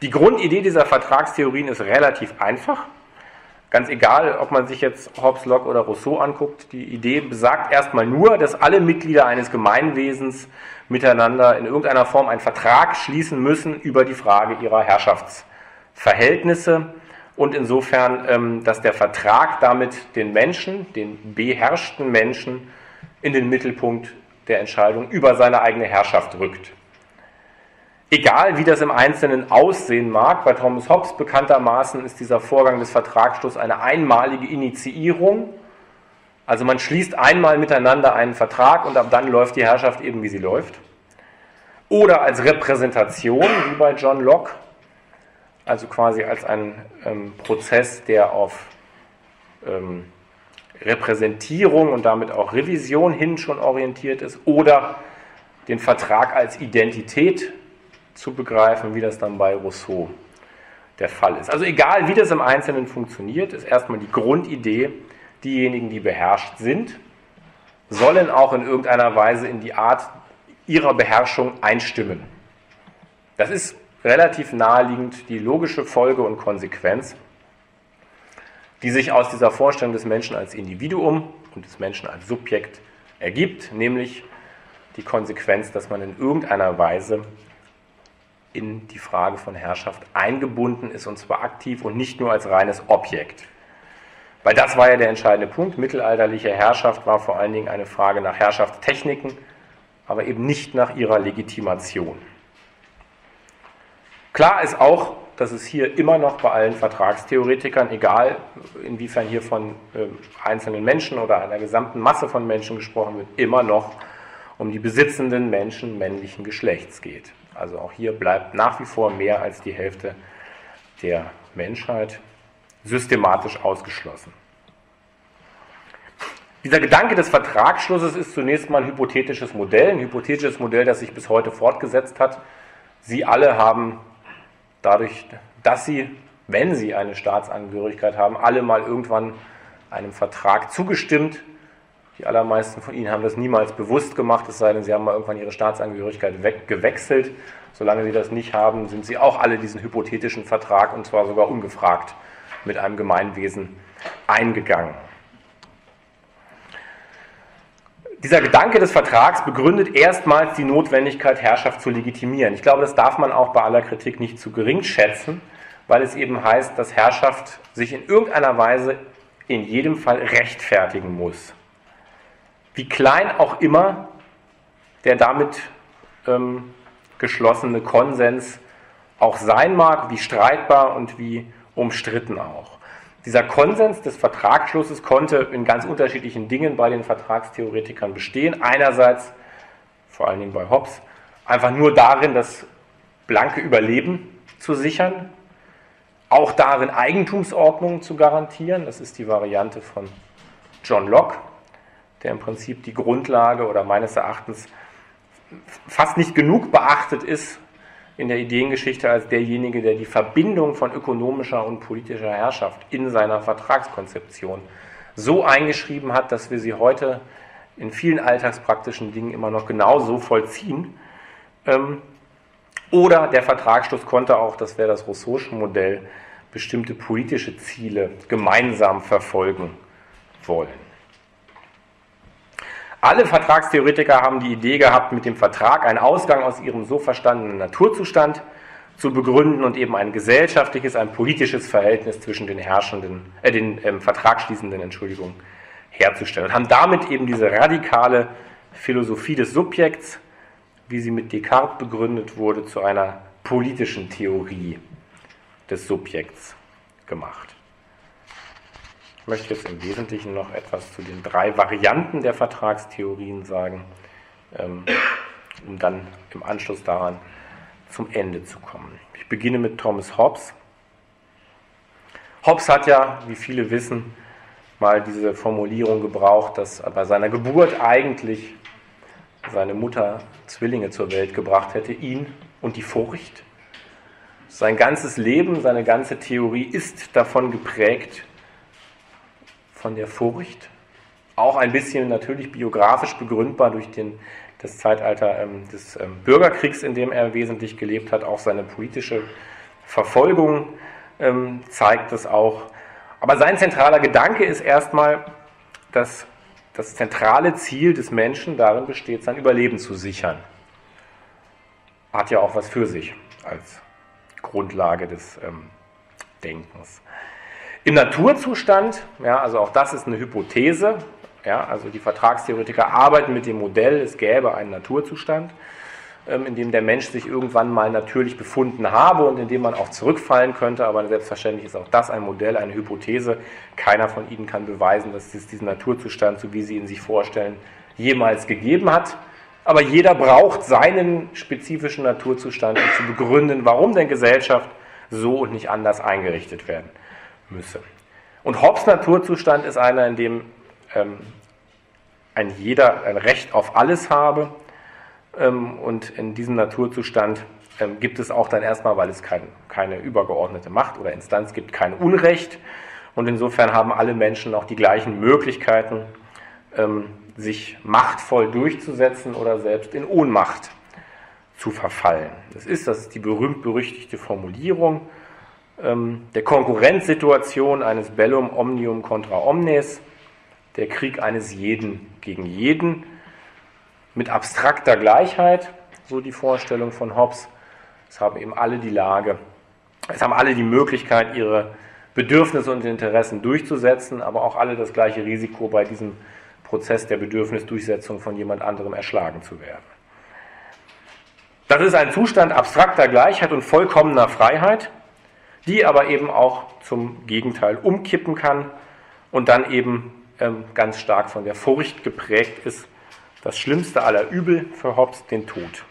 Die Grundidee dieser Vertragstheorien ist relativ einfach. Ganz egal, ob man sich jetzt Hobbes, Locke oder Rousseau anguckt, die Idee besagt erstmal nur, dass alle Mitglieder eines Gemeinwesens miteinander in irgendeiner Form einen Vertrag schließen müssen über die Frage ihrer Herrschaftsverhältnisse und insofern, ähm, dass der Vertrag damit den Menschen, den beherrschten Menschen, in den Mittelpunkt der Entscheidung über seine eigene Herrschaft rückt. Egal wie das im Einzelnen aussehen mag, bei Thomas Hobbes bekanntermaßen ist dieser Vorgang des Vertragsschlusses eine einmalige Initiierung. Also man schließt einmal miteinander einen Vertrag und ab dann läuft die Herrschaft eben wie sie läuft. Oder als Repräsentation, wie bei John Locke, also quasi als ein ähm, Prozess, der auf ähm, Repräsentierung und damit auch Revision hin schon orientiert ist, oder den Vertrag als Identität zu begreifen, wie das dann bei Rousseau der Fall ist. Also egal, wie das im Einzelnen funktioniert, ist erstmal die Grundidee, diejenigen, die beherrscht sind, sollen auch in irgendeiner Weise in die Art ihrer Beherrschung einstimmen. Das ist relativ naheliegend die logische Folge und Konsequenz, die sich aus dieser Vorstellung des Menschen als Individuum und des Menschen als Subjekt ergibt, nämlich die Konsequenz, dass man in irgendeiner Weise in die Frage von Herrschaft eingebunden ist, und zwar aktiv und nicht nur als reines Objekt. Weil das war ja der entscheidende Punkt. Mittelalterliche Herrschaft war vor allen Dingen eine Frage nach Herrschaftstechniken, aber eben nicht nach ihrer Legitimation. Klar ist auch, dass es hier immer noch bei allen Vertragstheoretikern, egal inwiefern hier von äh, einzelnen Menschen oder einer gesamten Masse von Menschen gesprochen wird, immer noch um die besitzenden Menschen männlichen Geschlechts geht. Also auch hier bleibt nach wie vor mehr als die Hälfte der Menschheit systematisch ausgeschlossen. Dieser Gedanke des Vertragsschlusses ist zunächst mal ein hypothetisches Modell, ein hypothetisches Modell, das sich bis heute fortgesetzt hat. Sie alle haben dadurch, dass sie, wenn sie eine Staatsangehörigkeit haben, alle mal irgendwann einem Vertrag zugestimmt, die allermeisten von Ihnen haben das niemals bewusst gemacht, es sei denn, Sie haben mal irgendwann Ihre Staatsangehörigkeit weg, gewechselt. Solange Sie das nicht haben, sind Sie auch alle diesen hypothetischen Vertrag und zwar sogar ungefragt mit einem Gemeinwesen eingegangen. Dieser Gedanke des Vertrags begründet erstmals die Notwendigkeit, Herrschaft zu legitimieren. Ich glaube, das darf man auch bei aller Kritik nicht zu gering schätzen, weil es eben heißt, dass Herrschaft sich in irgendeiner Weise in jedem Fall rechtfertigen muss wie klein auch immer der damit ähm, geschlossene Konsens auch sein mag, wie streitbar und wie umstritten auch. Dieser Konsens des Vertragsschlusses konnte in ganz unterschiedlichen Dingen bei den Vertragstheoretikern bestehen. Einerseits, vor allen Dingen bei Hobbes, einfach nur darin, das blanke Überleben zu sichern, auch darin, Eigentumsordnungen zu garantieren. Das ist die Variante von John Locke der im Prinzip die Grundlage oder meines Erachtens fast nicht genug beachtet ist in der Ideengeschichte als derjenige, der die Verbindung von ökonomischer und politischer Herrschaft in seiner Vertragskonzeption so eingeschrieben hat, dass wir sie heute in vielen alltagspraktischen Dingen immer noch genauso vollziehen. Ähm, oder der Vertragsschluss konnte auch, das wäre das Rousseausche Modell, bestimmte politische Ziele gemeinsam verfolgen wollen. Alle Vertragstheoretiker haben die Idee gehabt, mit dem Vertrag einen Ausgang aus ihrem so verstandenen Naturzustand zu begründen und eben ein gesellschaftliches, ein politisches Verhältnis zwischen den Herrschenden, äh, den ähm, Vertragsschließenden, Entschuldigung, herzustellen. Und haben damit eben diese radikale Philosophie des Subjekts, wie sie mit Descartes begründet wurde, zu einer politischen Theorie des Subjekts gemacht. Ich möchte jetzt im Wesentlichen noch etwas zu den drei Varianten der Vertragstheorien sagen. Ähm, um dann im Anschluss daran zum Ende zu kommen. Ich beginne mit Thomas Hobbes. Hobbes hat ja, wie viele wissen, mal diese Formulierung gebraucht, dass bei seiner Geburt eigentlich seine Mutter Zwillinge zur Welt gebracht hätte, ihn und die Furcht. Sein ganzes Leben, seine ganze Theorie ist davon geprägt, von der Furcht. Auch ein bisschen natürlich biografisch begründbar durch den, das Zeitalter ähm, des ähm, Bürgerkriegs, in dem er wesentlich gelebt hat. Auch seine politische Verfolgung ähm, zeigt das auch. Aber sein zentraler Gedanke ist erstmal, dass das zentrale Ziel des Menschen darin besteht, sein Überleben zu sichern. Hat ja auch was für sich als Grundlage des ähm, Denkens. Im Naturzustand, ja, also auch das ist eine Hypothese, ja, also die Vertragstheoretiker arbeiten mit dem Modell, es gäbe einen Naturzustand. Ähm, in dem der Mensch sich irgendwann mal natürlich befunden habe und in dem man auch zurückfallen könnte. Aber selbstverständlich ist auch das ein Modell, eine Hypothese. Keiner von Ihnen kann beweisen, dass es diesen Naturzustand, so wie Sie ihn sich vorstellen, jemals gegeben hat. Aber jeder braucht seinen spezifischen Naturzustand, um zu begründen, warum denn Gesellschaft so und nicht anders eingerichtet werden müsse. Und Hobbes Naturzustand ist einer, in dem ähm, ein jeder ein Recht auf alles habe ähm, und in diesem Naturzustand ähm, gibt es auch dann erstmal, weil es kein, keine übergeordnete Macht oder Instanz gibt, kein Unrecht. Und insofern haben alle Menschen auch die gleichen Möglichkeiten, ähm, sich machtvoll durchzusetzen oder selbst in Ohnmacht zu verfallen. Das ist, das ist die berühmt-berüchtigte Formulierung der Konkurrenzsituation eines Bellum omnium contra omnes, der Krieg eines jeden gegen jeden mit abstrakter Gleichheit, so die Vorstellung von Hobbes. Es haben eben alle die Lage, es haben alle die Möglichkeit, ihre Bedürfnisse und Interessen durchzusetzen, aber auch alle das gleiche Risiko bei diesem Prozess der Bedürfnisdurchsetzung von jemand anderem erschlagen zu werden. Das ist ein Zustand abstrakter Gleichheit und vollkommener Freiheit, die aber eben auch zum Gegenteil umkippen kann und dann eben ähm, ganz stark von der Furcht geprägt ist, das schlimmste aller Übel für Hobbes, den Tod,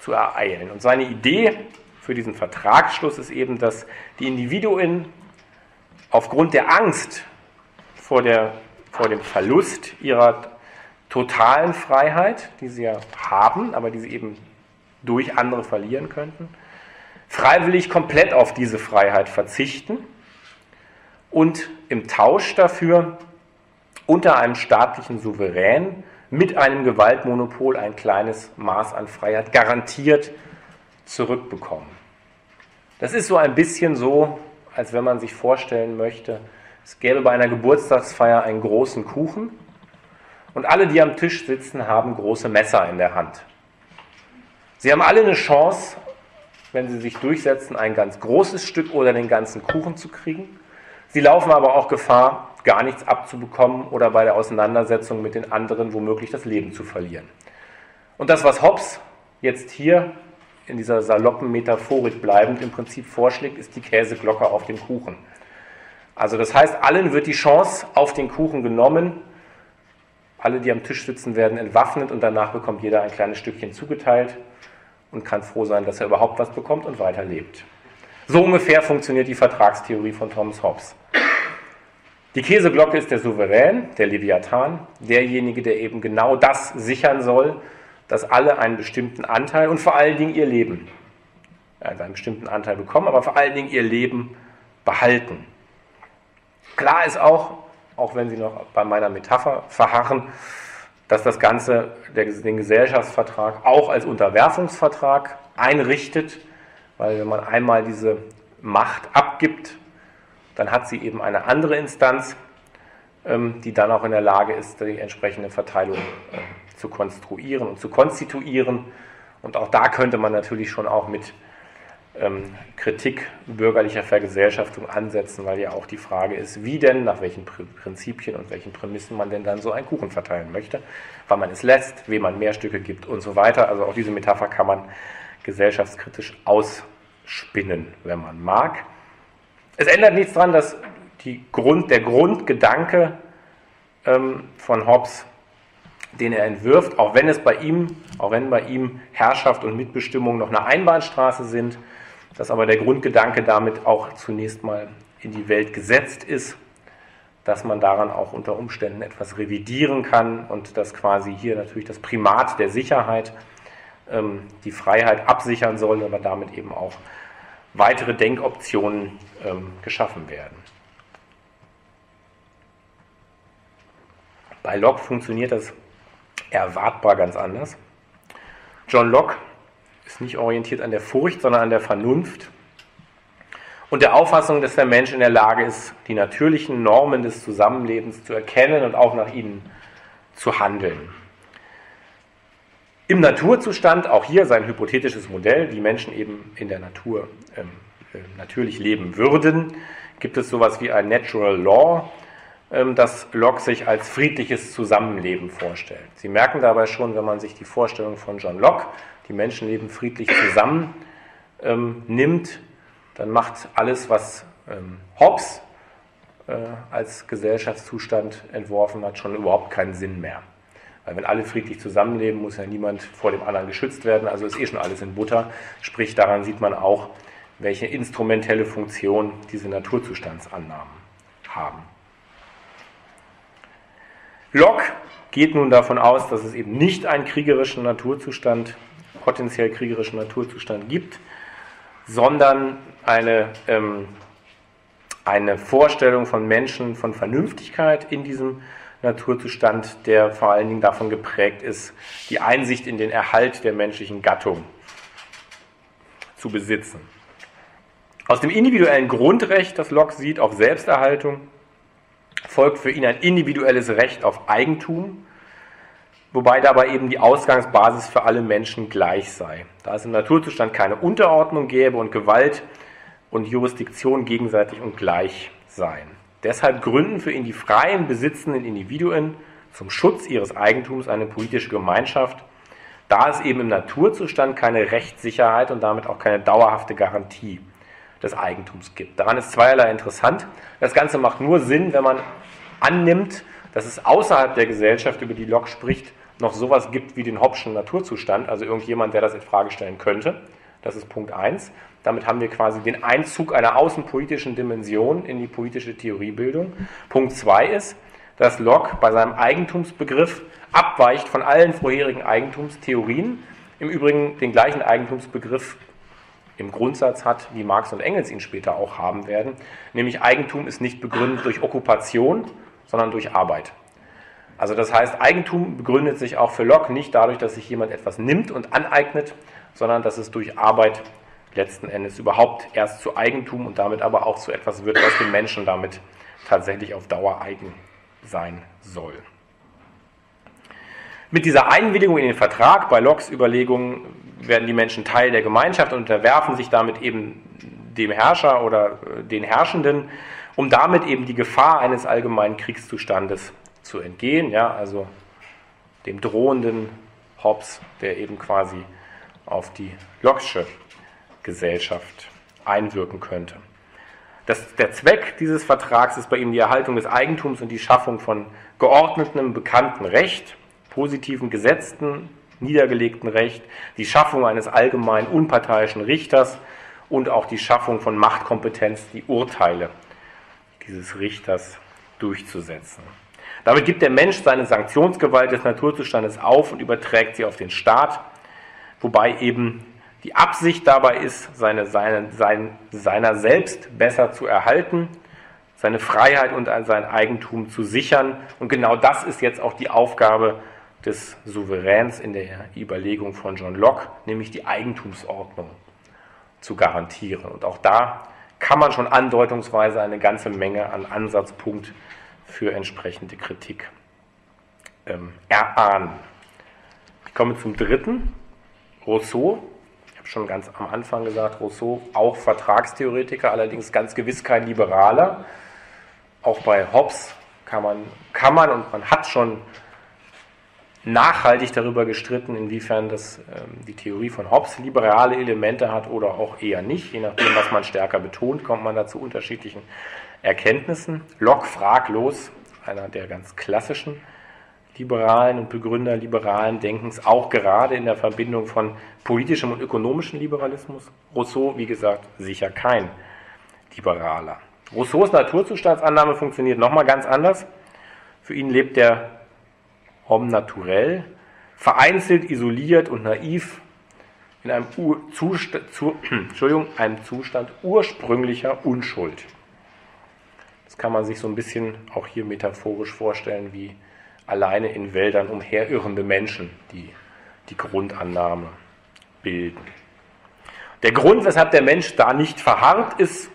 zu ereilen. Und seine Idee für diesen Vertragsschluss ist eben, dass die Individuen aufgrund der Angst vor, der, vor dem Verlust ihrer totalen Freiheit, die sie ja haben, aber die sie eben durch andere verlieren könnten, freiwillig komplett auf diese Freiheit verzichten und im Tausch dafür unter einem staatlichen Souverän mit einem Gewaltmonopol ein kleines Maß an Freiheit garantiert zurückbekommen. Das ist so ein bisschen so, als wenn man sich vorstellen möchte, es gäbe bei einer Geburtstagsfeier einen großen Kuchen und alle, die am Tisch sitzen, haben große Messer in der Hand. Sie haben alle eine Chance, wenn sie sich durchsetzen, ein ganz großes Stück oder den ganzen Kuchen zu kriegen. Sie laufen aber auch Gefahr, gar nichts abzubekommen oder bei der Auseinandersetzung mit den anderen womöglich das Leben zu verlieren. Und das, was Hobbes jetzt hier in dieser saloppen Metaphorik bleibend im Prinzip vorschlägt, ist die Käseglocke auf dem Kuchen. Also das heißt, allen wird die Chance auf den Kuchen genommen, alle, die am Tisch sitzen, werden entwaffnet und danach bekommt jeder ein kleines Stückchen zugeteilt und kann froh sein, dass er überhaupt was bekommt und weiterlebt. So ungefähr funktioniert die Vertragstheorie von Thomas Hobbes. Die Käseglocke ist der Souverän, der Leviathan, derjenige, der eben genau das sichern soll, dass alle einen bestimmten Anteil und vor allen Dingen ihr Leben, also einen bestimmten Anteil bekommen, aber vor allen Dingen ihr Leben behalten. Klar ist auch, auch wenn Sie noch bei meiner Metapher verharren, dass das Ganze den Gesellschaftsvertrag auch als Unterwerfungsvertrag einrichtet, weil wenn man einmal diese Macht abgibt, dann hat sie eben eine andere Instanz, ähm, die dann auch in der Lage ist, die entsprechende Verteilung äh, zu konstruieren und zu konstituieren. Und auch da könnte man natürlich schon auch mit ähm, Kritik bürgerlicher Vergesellschaftung ansetzen, weil ja auch die Frage ist, wie denn, nach welchen Prinzipien und welchen Prämissen man denn dann so einen Kuchen verteilen möchte, wann man es lässt, wem man mehr Stücke gibt und so weiter. Also auch diese Metapher kann man gesellschaftskritisch ausspinnen, wenn man mag. Es ändert nichts daran, dass Grund, der Grundgedanke ähm, von Hobbes den er entwirft, auch wenn es bei ihm, auch wenn bei ihm Herrschaft und Mitbestimmung noch eine Einbahnstraße sind, dass aber der Grundgedanke damit auch zunächst mal in die Welt gesetzt ist, dass man daran auch unter Umständen etwas revidieren kann und dass quasi hier natürlich das Primat der Sicherheit ähm, die Freiheit absichern soll, aber damit eben auch weitere Denkoptionen ähm, geschaffen werden. Bei Locke funktioniert das erwartbar ganz anders. John Locke ist nicht orientiert an der Furcht, sondern an der Vernunft und der Auffassung, dass der Mensch in der Lage ist, die natürlichen Normen des Zusammenlebens zu erkennen und auch nach ihnen zu handeln. Im Naturzustand, auch hier sein hypothetisches Modell, wie Menschen eben in der Natur ähm, äh, natürlich leben würden, gibt es sowas wie ein Natural Law, ähm, das Locke sich als friedliches Zusammenleben vorstellt. Sie merken dabei schon, wenn man sich die Vorstellung von John Locke, die Menschen leben friedlich zusammen, ähm, nimmt, dann macht alles, was ähm, Hobbes äh, als Gesellschaftszustand entworfen hat, schon überhaupt keinen Sinn mehr. Weil wenn alle friedlich zusammenleben, muss ja niemand vor dem anderen geschützt werden, also ist eh schon alles in Butter. Sprich, daran sieht man auch, welche instrumentelle Funktion diese Naturzustandsannahmen haben. Locke geht nun davon aus, dass es eben nicht einen kriegerischen Naturzustand, potenziell kriegerischen Naturzustand gibt, sondern eine, ähm, eine Vorstellung von Menschen, von Vernünftigkeit in diesem Naturzustand, der vor allen Dingen davon geprägt ist, die Einsicht in den Erhalt der menschlichen Gattung zu besitzen. Aus dem individuellen Grundrecht, das Locke sieht, auf Selbsterhaltung, folgt für ihn ein individuelles Recht auf Eigentum, wobei dabei eben die Ausgangsbasis für alle Menschen gleich sei. Da es im Naturzustand keine Unterordnung gäbe und Gewalt und Jurisdiktion gegenseitig und gleich seien. Deshalb gründen für ihn die freien besitzenden Individuen zum Schutz ihres Eigentums eine politische Gemeinschaft, da es eben im Naturzustand keine Rechtssicherheit und damit auch keine dauerhafte Garantie des Eigentums gibt. Daran ist zweierlei interessant. Das Ganze macht nur Sinn, wenn man annimmt, dass es außerhalb der Gesellschaft, über die Locke spricht, noch sowas gibt wie den Hobbschen Naturzustand, also irgendjemand, der das in Frage stellen könnte. Das ist Punkt 1. Damit haben wir quasi den Einzug einer außenpolitischen Dimension in die politische Theoriebildung. Punkt 2 ist, dass Locke bei seinem Eigentumsbegriff abweicht von allen vorherigen Eigentumstheorien. Im Übrigen den gleichen Eigentumsbegriff im Grundsatz hat, wie Marx und Engels ihn später auch haben werden, nämlich Eigentum ist nicht begründet durch Okkupation, sondern durch Arbeit. Also das heißt, Eigentum begründet sich auch für Locke nicht dadurch, dass sich jemand etwas nimmt und aneignet, sondern dass es durch Arbeit letzten Endes überhaupt erst zu Eigentum und damit aber auch zu etwas wird, was dem Menschen damit tatsächlich auf Dauer eigen sein soll. Mit dieser Einwilligung in den Vertrag, bei Locks Überlegungen, werden die Menschen Teil der Gemeinschaft und unterwerfen sich damit eben dem Herrscher oder äh, den Herrschenden, um damit eben die Gefahr eines allgemeinen Kriegszustandes zu entgehen, ja, also dem drohenden Hobbes, der eben quasi auf die Locksche Gesellschaft einwirken könnte. Das, der Zweck dieses Vertrags ist bei ihm die Erhaltung des Eigentums und die Schaffung von geordnetem, bekannten Recht, positiven gesetzten, niedergelegten Recht, die Schaffung eines allgemein unparteiischen Richters und auch die Schaffung von Machtkompetenz, die Urteile dieses Richters durchzusetzen. Damit gibt der Mensch seine Sanktionsgewalt des Naturzustandes auf und überträgt sie auf den Staat, wobei eben die Absicht dabei ist, seine, seine, sein, seiner selbst besser zu erhalten, seine Freiheit und sein Eigentum zu sichern. Und genau das ist jetzt auch die Aufgabe des Souveräns in der Überlegung von John Locke, nämlich die Eigentumsordnung zu garantieren. Und auch da kann man schon andeutungsweise eine ganze Menge an Ansatzpunkt für entsprechende Kritik ähm, erahnen. Ich komme zum dritten, Rousseau schon ganz am Anfang gesagt, Rousseau auch Vertragstheoretiker, allerdings ganz gewiss kein Liberaler. Auch bei Hobbes kann man, kann man und man hat schon nachhaltig darüber gestritten, inwiefern das, ähm, die Theorie von Hobbes liberale Elemente hat oder auch eher nicht. Je nachdem, was man stärker betont, kommt man da zu unterschiedlichen Erkenntnissen. Locke fraglos, einer der ganz klassischen liberalen und Begründer liberalen Denkens, auch gerade in der Verbindung von politischem und ökonomischem Liberalismus. Rousseau, wie gesagt, sicher kein Liberaler. Rousseaus Naturzustandsannahme funktioniert nochmal ganz anders. Für ihn lebt der Homme naturell, vereinzelt, isoliert und naiv in einem, Zustand, zu, [CLEARS THROAT] einem Zustand ursprünglicher Unschuld. Kann man sich so ein bisschen auch hier metaphorisch vorstellen, wie alleine in Wäldern umherirrende Menschen, die die Grundannahme bilden. Der Grund, weshalb der Mensch da nicht verharrt, ist,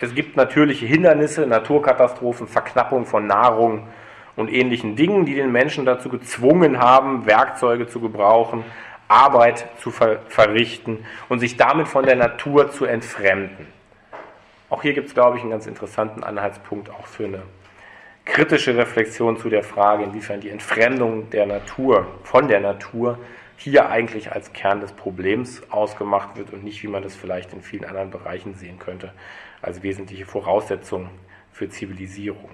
es gibt natürliche Hindernisse, Naturkatastrophen, Verknappung von Nahrung und ähnlichen Dingen, die den Menschen dazu gezwungen haben, Werkzeuge zu gebrauchen, Arbeit zu ver verrichten und sich damit von der Natur zu entfremden. Auch hier gibt es, glaube ich, einen ganz interessanten Anhaltspunkt auch für eine kritische Reflexion zu der Frage, inwiefern die Entfremdung der Natur von der Natur hier eigentlich als Kern des Problems ausgemacht wird und nicht, wie man das vielleicht in vielen anderen Bereichen sehen könnte, als wesentliche Voraussetzung für Zivilisierung.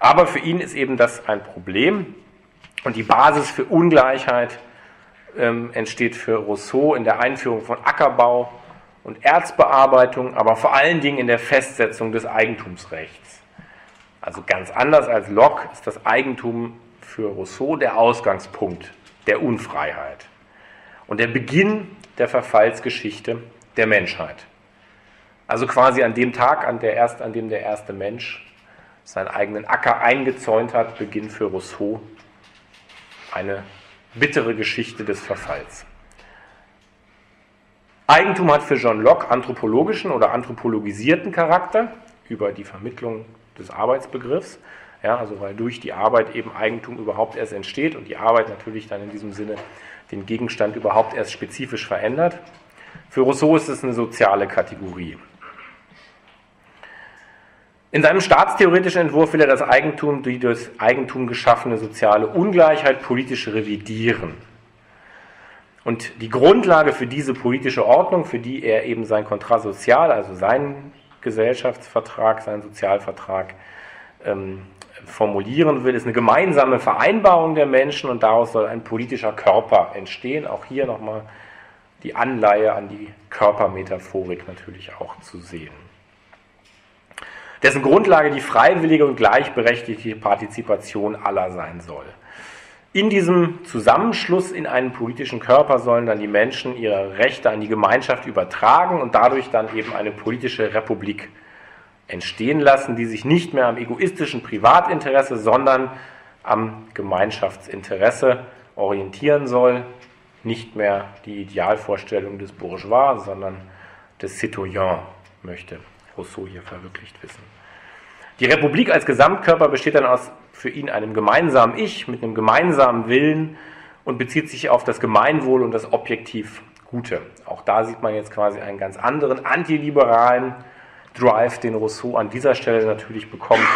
Aber für ihn ist eben das ein Problem und die Basis für Ungleichheit ähm, entsteht für Rousseau in der Einführung von Ackerbau und Erzbearbeitung, aber vor allen Dingen in der Festsetzung des Eigentumsrechts. Also ganz anders als Locke ist das Eigentum für Rousseau der Ausgangspunkt der Unfreiheit und der Beginn der Verfallsgeschichte der Menschheit. Also quasi an dem Tag, an, der erst, an dem der erste Mensch seinen eigenen Acker eingezäunt hat, beginnt für Rousseau eine bittere Geschichte des Verfalls. Eigentum hat für John Locke anthropologischen oder anthropologisierten Charakter über die Vermittlung des Arbeitsbegriffs. Ja, also weil durch die Arbeit eben Eigentum überhaupt erst entsteht und die Arbeit natürlich dann in diesem Sinne den Gegenstand überhaupt erst spezifisch verändert. Für Rousseau ist es eine soziale Kategorie. In seinem staatstheoretischen Entwurf will er das Eigentum, die durch Eigentum geschaffene soziale Ungleichheit politisch revidieren. Und die Grundlage für diese politische Ordnung, für die er eben sein Kontrakt sozial, also seinen Gesellschaftsvertrag, seinen Sozialvertrag ähm, formulieren will, ist eine gemeinsame Vereinbarung der Menschen und daraus soll ein politischer Körper entstehen. Auch hier nochmal die Anleihe an die Körpermetaphorik natürlich auch zu sehen dessen Grundlage die freiwillige und gleichberechtigte Partizipation aller sein soll. In diesem Zusammenschluss in einen politischen Körper sollen dann die Menschen ihre Rechte an die Gemeinschaft übertragen und dadurch dann eben eine politische Republik entstehen lassen, die sich nicht mehr am egoistischen Privatinteresse, sondern am Gemeinschaftsinteresse orientieren soll. Nicht mehr die Idealvorstellung des Bourgeois, sondern des Citoyen möchte Rousseau hier verwirklicht wissen. Die Republik als Gesamtkörper besteht dann aus für ihn einem gemeinsamen Ich mit einem gemeinsamen Willen und bezieht sich auf das Gemeinwohl und das objektiv Gute. Auch da sieht man jetzt quasi einen ganz anderen antiliberalen Drive, den Rousseau an dieser Stelle natürlich bekommt,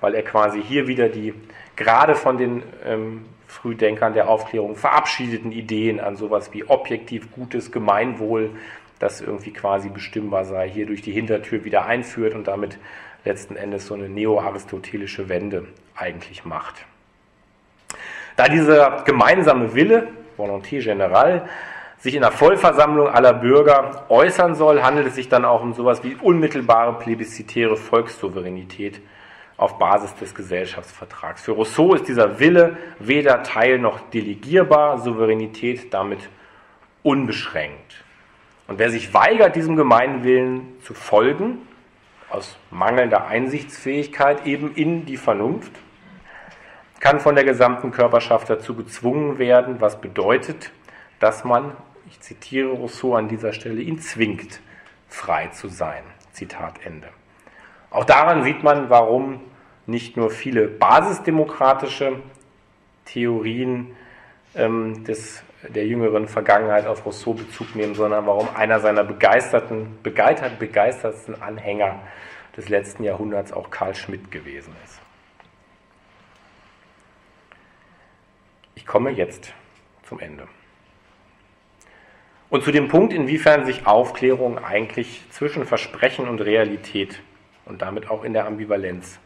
weil er quasi hier wieder die gerade von den ähm, Frühdenkern der Aufklärung verabschiedeten Ideen an sowas wie objektiv gutes Gemeinwohl das irgendwie quasi bestimmbar sei, hier durch die Hintertür wieder einführt und damit letzten Endes so eine neo-aristotelische Wende eigentlich macht. Da dieser gemeinsame Wille, Volonté générale, sich in der Vollversammlung aller Bürger äußern soll, handelt es sich dann auch um sowas wie unmittelbare plebiszitäre Volkssouveränität auf Basis des Gesellschaftsvertrags. Für Rousseau ist dieser Wille weder Teil noch delegierbar, Souveränität damit unbeschränkt. Und wer sich weigert, diesem Gemeinwillen zu folgen, aus mangelnder Einsichtsfähigkeit eben in die Vernunft, kann von der gesamten Körperschaft dazu gezwungen werden, was bedeutet, dass man, ich zitiere Rousseau an dieser Stelle, ihn zwingt, frei zu sein. Zitat Ende. Auch daran sieht man, warum nicht nur viele basisdemokratische Theorien ähm, des der jüngeren Vergangenheit auf Rousseau Bezug nehmen, sondern warum einer seiner begeisterten, begeistert, begeistertsten Anhänger des letzten Jahrhunderts auch Karl Schmidt gewesen ist. Ich komme jetzt zum Ende. Und zu dem Punkt, inwiefern sich Aufklärung eigentlich zwischen Versprechen und Realität und damit auch in der Ambivalenz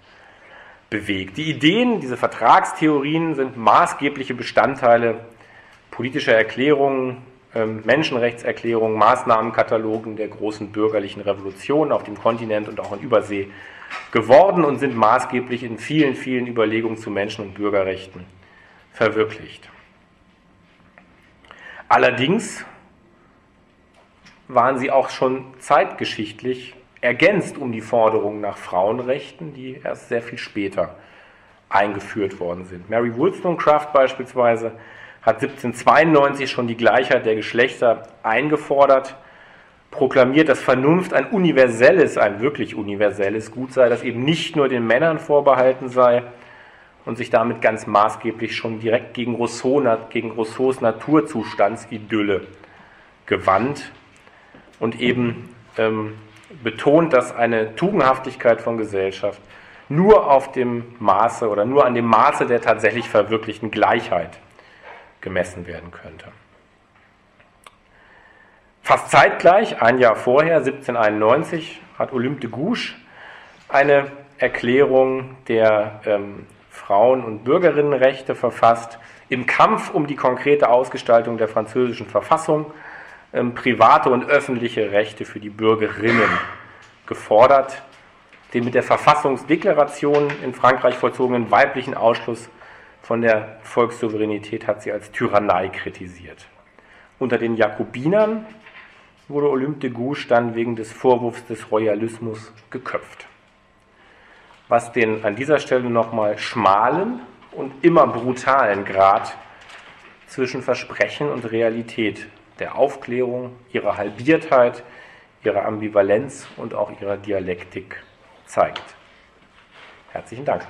bewegt. Die Ideen, diese Vertragstheorien sind maßgebliche Bestandteile politischer Erklärungen, ähm, Menschenrechtserklärungen, Maßnahmenkatalogen der großen bürgerlichen Revolution auf dem Kontinent und auch in Übersee geworden und sind maßgeblich in vielen, vielen Überlegungen zu Menschen- und Bürgerrechten verwirklicht. Allerdings waren sie auch schon zeitgeschichtlich ergänzt um die Forderungen nach Frauenrechten, die erst sehr viel später eingeführt worden sind. Mary Wollstonecraft beispielsweise hat 1792 schon die Gleichheit der Geschlechter eingefordert, proklamiert, dass Vernunft ein universelles, ein wirklich universelles Gut sei, das eben nicht nur den Männern vorbehalten sei und sich damit ganz maßgeblich schon direkt gegen, Rousseau, gegen Rousseaus Naturzustandsidylle gewandt und eben ähm, betont, dass eine Tugendhaftigkeit von Gesellschaft nur auf dem Maße oder nur an dem Maße der tatsächlich verwirklichten Gleichheit gemessen werden könnte. Fast zeitgleich, ein Jahr vorher, 1791, hat Olympe de Gouges eine Erklärung der ähm, Frauen- und Bürgerinnenrechte verfasst, im Kampf um die konkrete Ausgestaltung der französischen Verfassung ähm, private und öffentliche Rechte für die Bürgerinnen gefordert, den mit der Verfassungsdeklaration in Frankreich vollzogenen weiblichen Ausschluss von der Volkssouveränität hat sie als Tyrannei kritisiert. Unter den Jakobinern wurde Olympe de Gouges dann wegen des Vorwurfs des Royalismus geköpft. Was den an dieser Stelle nochmal schmalen und immer brutalen Grad zwischen Versprechen und Realität der Aufklärung, ihrer Halbiertheit, ihrer Ambivalenz und auch ihrer Dialektik zeigt. Herzlichen Dank.